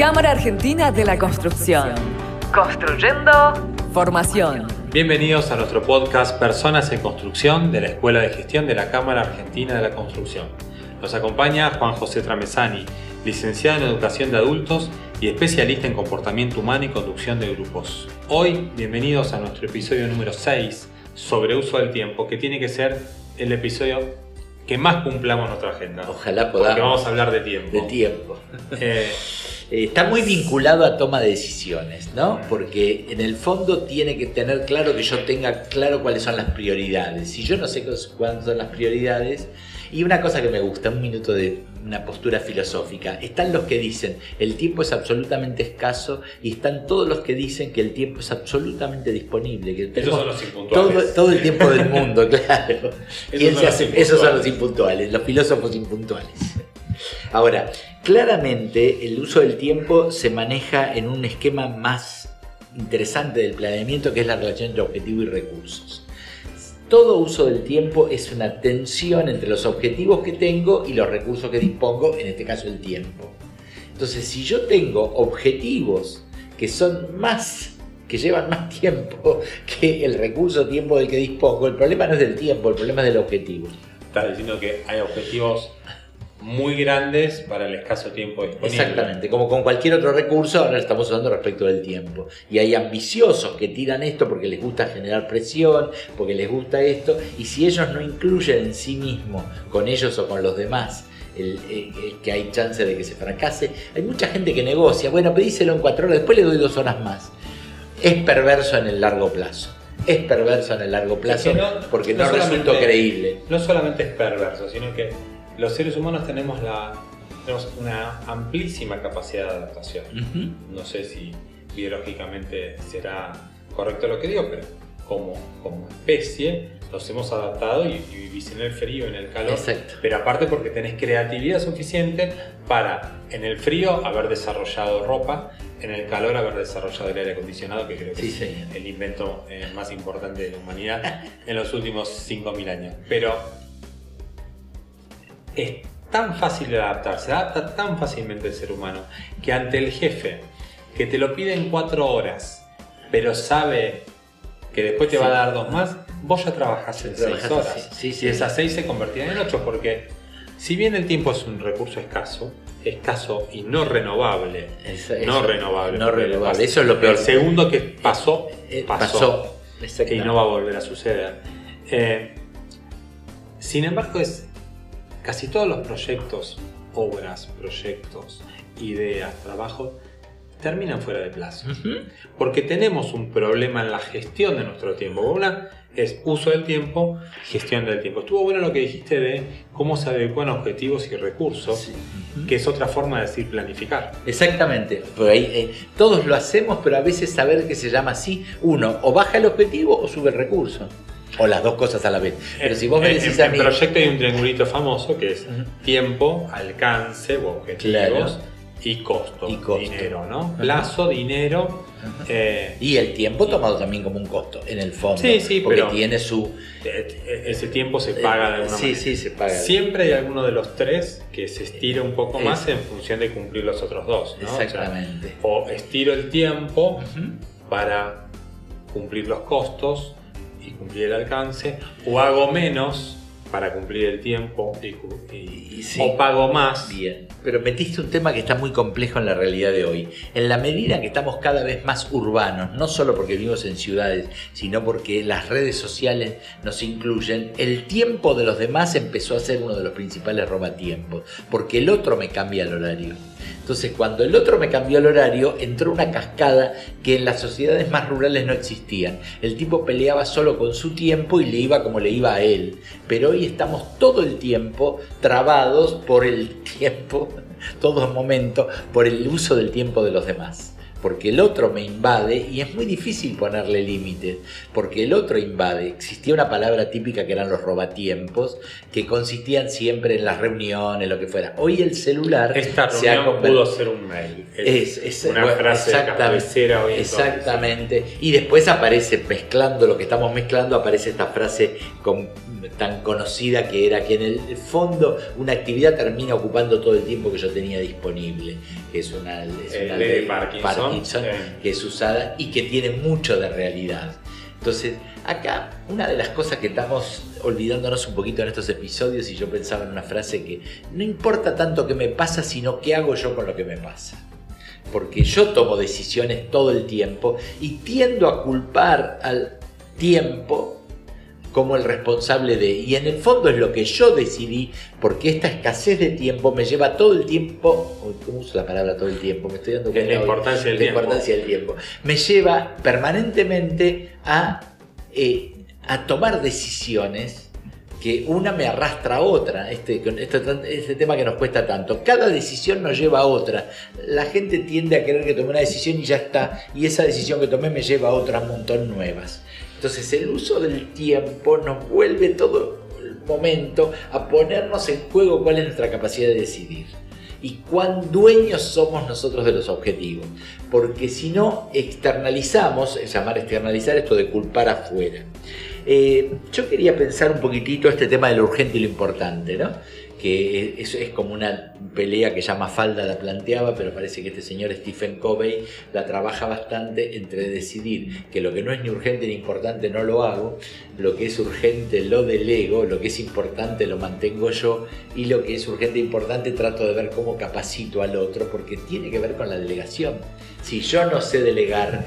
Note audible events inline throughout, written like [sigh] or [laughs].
Cámara Argentina de la Construcción. Construyendo formación. Bienvenidos a nuestro podcast Personas en Construcción de la Escuela de Gestión de la Cámara Argentina de la Construcción. Nos acompaña Juan José Tramesani, licenciado en Educación de Adultos y especialista en comportamiento humano y conducción de grupos. Hoy, bienvenidos a nuestro episodio número 6 sobre uso del tiempo, que tiene que ser el episodio que más cumplamos nuestra agenda. Ojalá podamos. Porque vamos a hablar de tiempo. De tiempo. Eh, Eh, Está muy vinculado a toma de decisiones, ¿no? Porque en el fondo tiene que tener claro que yo tenga claro cuáles son las prioridades. Si yo no sé cuáles son las prioridades, y una cosa que me gusta, un minuto de una postura filosófica, están los que dicen el tiempo es absolutamente escaso y están todos los que dicen que el tiempo es absolutamente disponible. Que tenemos son los. Todo, todo el tiempo del mundo, [laughs] claro. ¿Quién son se los hace- Esos son los impuntuales, los filósofos impuntuales. Ahora, claramente el uso del tiempo se maneja en un esquema más interesante del planeamiento que es la relación entre objetivo y recursos. Todo uso del tiempo es una tensión entre los objetivos que tengo y los recursos que dispongo, en este caso el tiempo. Entonces, si yo tengo objetivos que son más, que llevan más tiempo [laughs] que el recurso tiempo del que dispongo, el problema no es del tiempo, el problema es del objetivo. Estás diciendo que hay objetivos muy grandes para el escaso tiempo disponible. Exactamente, como con cualquier otro recurso, ahora estamos usando respecto del tiempo. Y hay ambiciosos que tiran esto porque les gusta generar presión, porque les gusta esto, y si ellos no incluyen en sí mismos, con ellos o con los demás, el, el- el que hay chance de que se fracase, hay mucha gente que negocia, bueno, pedíselo en cuatro horas, después le doy dos horas más. Es perverso en el largo plazo. Es perverso en el largo plazo Es que no- porque no no, resulta solamente- creíble. No solamente es perverso, sino que los seres humanos tenemos, la, tenemos una amplísima capacidad de adaptación. No sé si biológicamente será correcto lo que digo, pero como, como especie nos hemos adaptado y, y vivís en el frío, en el calor. Exacto. Pero aparte porque tenés creatividad suficiente para en el frío haber desarrollado ropa, en el calor haber desarrollado el aire acondicionado, que creo que Sí, es señor. el invento eh, más importante de la humanidad en los últimos 5.000 años. Pero es tan fácil de adaptarse, se adapta tan fácilmente el ser humano, que ante el jefe, que te lo pide en 4 horas, pero sabe que después te va a dar dos más, vos ya trabajás en 6 Trabajás horas. así, sí, sí. y esas 6 se convertirán en 8 porque si bien el tiempo es un recurso escaso, escaso y no renovable, Eso- no renovable. No porque renovable, eso es lo peor. El segundo que pasó, Eh, pasó. pasó. Y no va a volver a suceder. Eh, sin embargo, es casi todos los proyectos, obras, proyectos, ideas, trabajos, terminan fuera de plazo. Porque tenemos un problema en la gestión de nuestro tiempo. Una es uso del tiempo, gestión del tiempo. Estuvo bueno lo que dijiste de cómo se adecuan objetivos y recursos, Sí. Que es otra forma de decir planificar. Exactamente. Por ahí, eh, todos lo hacemos, pero a veces saber que se llama así, uno o baja el objetivo o sube el recurso. O las dos cosas a la vez. Pero si vos me En- decís en, a mí. en proyecto hay un triangulito famoso que es tiempo, alcance o objetivos Claro. y costo, Y costo. dinero, ¿no? Plazo, dinero. Eh, Y el tiempo tomado también como un costo, en el fondo. Sí, sí, porque pero- tiene su. eh, ese tiempo se paga de alguna sí, manera. sí, se paga. Siempre hay alguno de los tres que se estira un poco Es- más en función de cumplir los otros dos. ¿no? O sea, Exactamente. O, estiro el tiempo para cumplir los costos y cumplir el alcance, o hago menos para cumplir el tiempo y, sí. o pago más. Bien, pero metiste un tema que está muy complejo en la realidad de hoy. En la medida que estamos cada vez más urbanos, no solo porque vivimos en ciudades, sino porque las redes sociales nos incluyen, el tiempo de los demás empezó a ser uno de los principales robatiempos, porque el otro me cambia el horario. Entonces, cuando el otro me cambió el horario, entró una cascada que en las sociedades más rurales no existían. El tipo peleaba solo con su tiempo y le iba como le iba a él. Pero hoy estamos todo el tiempo trabados por el [laughs] tiempo, todo momento, por el uso del tiempo de los demás. Porque el otro me invade y es muy difícil ponerle límites, porque el otro invade. Existía una palabra típica que eran los robatiempos, que consistían siempre en las reuniones, lo que fuera. Hoy el celular Esta se ha reunión convertido... pudo ser un mail. Es, es- una bueno, frase de exactamente, cabecera hoy. Exactamente. Y después aparece, mezclando lo que estamos mezclando, aparece esta frase con- tan conocida que era que en el fondo una actividad termina ocupando todo el tiempo que yo tenía disponible, que es una, es una ley Parkinson, sí. que es usada y que tiene mucho de realidad. Entonces, acá una de las cosas que estamos olvidándonos un poquito en estos episodios, y yo pensaba en una frase que no importa tanto qué me pasa, sino qué hago yo con lo que me pasa. Porque yo tomo decisiones todo el tiempo y tiendo a culpar al tiempo como el responsable de. Y en el fondo es lo que yo decidí, porque esta escasez de tiempo me lleva todo el tiempo. ¿Cómo uso la palabra todo el tiempo? Me estoy dando es la hoy. importancia del La tiempo. importancia del tiempo. Me lleva permanentemente a, eh, a tomar decisiones que una me arrastra a otra, este, este, este tema que nos cuesta tanto. Cada decisión nos lleva a otra. La gente tiende a querer que tome una decisión y ya está, y esa decisión que tomé me lleva a otras montón nuevas. Entonces el uso del tiempo nos vuelve todo el momento a ponernos en juego cuál es nuestra capacidad de decidir y cuán dueños somos nosotros de los objetivos. Porque si no, externalizamos, es llamar externalizar esto de culpar afuera. Eh, yo quería pensar un poquitito este tema de lo urgente y lo importante, ¿no? Que es, como una pelea que ya Mafalda la planteaba, pero parece que este señor Stephen Covey la trabaja bastante entre decidir que lo que no es ni urgente ni importante no lo hago, lo que es urgente lo delego, lo que es importante lo mantengo yo y lo que es urgente e importante trato de ver cómo capacito al otro, porque tiene que ver con la delegación. Si yo no sé delegar,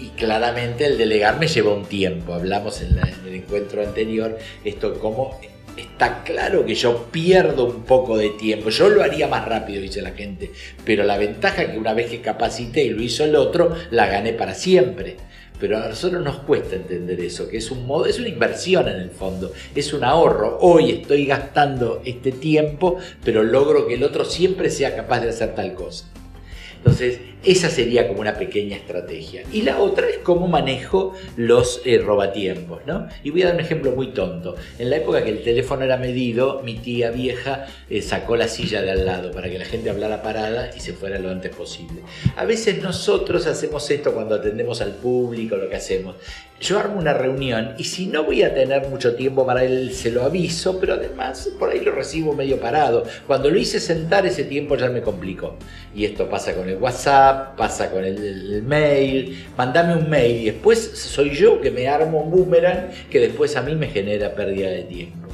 y claramente el delegar me lleva un tiempo. Hablamos en, la- en el encuentro anterior esto como está claro que yo pierdo un poco de tiempo. Yo lo haría más rápido, dice la gente, pero la ventaja que una vez que capacité y lo hizo el otro, la gané para siempre. Pero a nosotros nos cuesta entender eso, que es un modo, es una inversión en el fondo, es un ahorro. Hoy estoy gastando este tiempo, pero logro que el otro siempre sea capaz de hacer tal cosa. Entonces, esa sería como una pequeña estrategia. Y la otra es cómo manejo los eh, robatiempos, ¿no? Y voy a dar un ejemplo muy tonto. En la época que el teléfono era medido, mi tía vieja eh, sacó la silla de al lado para que la gente hablara parada y se fuera lo antes posible. A veces nosotros hacemos esto cuando atendemos al público, lo que hacemos. Yo armo una reunión y si no voy a tener mucho tiempo para él, se lo aviso, pero además por ahí lo recibo medio parado. Cuando lo hice sentar, ese tiempo ya me complicó. Y esto pasa con el WhatsApp, pasa con el, el mail. Mandame un mail y después soy yo que me armo un boomerang que después a mí me genera pérdida de tiempo.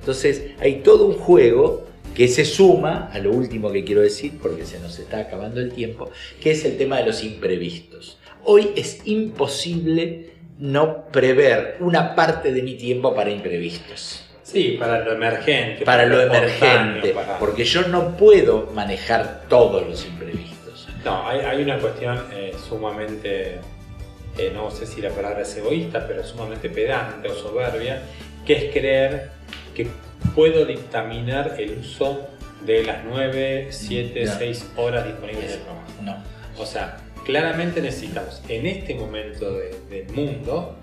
Entonces hay todo un juego que se suma a lo último que quiero decir, porque se nos está acabando el tiempo, que es el tema de los imprevistos. Hoy es imposible no prever una parte de mi tiempo para imprevistos Sí, para lo emergente. para lo espontáneo, emergente, para- porque yo no puedo manejar todos los imprevistos. No, hay, hay una cuestión eh, sumamente, eh, no sé si la palabra es egoísta, pero sumamente pedante o soberbia, que es creer que puedo dictaminar el uso de las 9, 7, No. 6 horas disponibles del trabajo. No. O sea, claramente necesitamos en este momento de- del mundo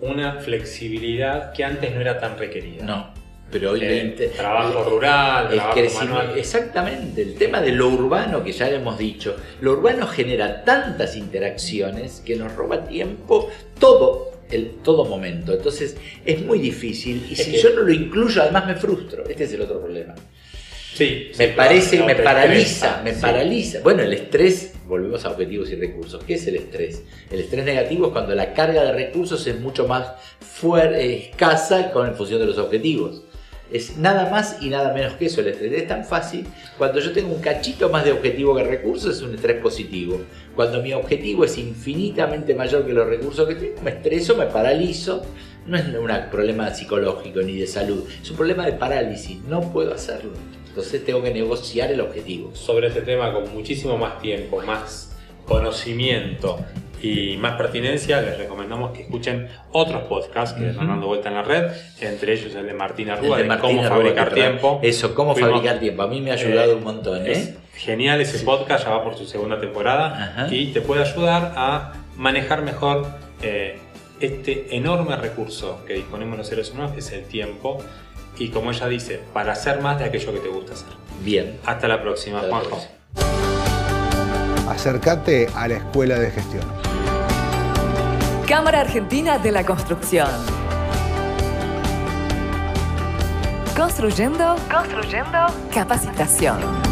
una flexibilidad que antes no era tan requerida. No, pero hoy Eh, trabajo rural, el trabajo crecimiento- manual. Exactamente, el tema de lo urbano que ya hemos dicho, lo urbano genera tantas interacciones que nos roba tiempo todo el todo momento. Entonces es muy difícil y Es si que- yo no lo incluyo además me frustro. Este es el otro problema. Sí, Me sí, parece, claro, me paraliza, estresa, me sí. paraliza. Bueno, el estrés, volvemos a objetivos y recursos. ¿Qué es el estrés? El estrés negativo es cuando la carga de recursos es mucho más fuerte, escasa con en función de los objetivos. Es nada más y nada menos que eso. El estrés es tan fácil. Cuando yo tengo un cachito más de objetivo que recursos, es un estrés positivo. Cuando mi objetivo es infinitamente mayor que los recursos que tengo, me estreso, me paralizo. No es un problema psicológico ni de salud, es un problema de parálisis. No puedo hacerlo. Entonces tengo que negociar el objetivo. sobre este tema con muchísimo más tiempo, más conocimiento y más pertinencia, les recomendamos que escuchen otros podcasts que están dando vuelta en la red, entre ellos el de Martín Arrua, El de, Martín cómo fabricar tiempo. Eso, cómo Fuimos- fabricar tiempo. A mí me ha ayudado Eh, un montón, Es ¿eh? genial ese podcast, ya va por su segunda temporada Ajá. y te puede ayudar a manejar mejor eh, este enorme recurso que disponemos los seres humanos, que es el tiempo. Y como ella dice, para hacer más de aquello que te gusta hacer. Bien. Hasta la próxima, Hasta Juanjo. próxima. Acércate a la Escuela de Gestión. Cámara Argentina de la Construcción. Construyendo, construyendo, capacitación.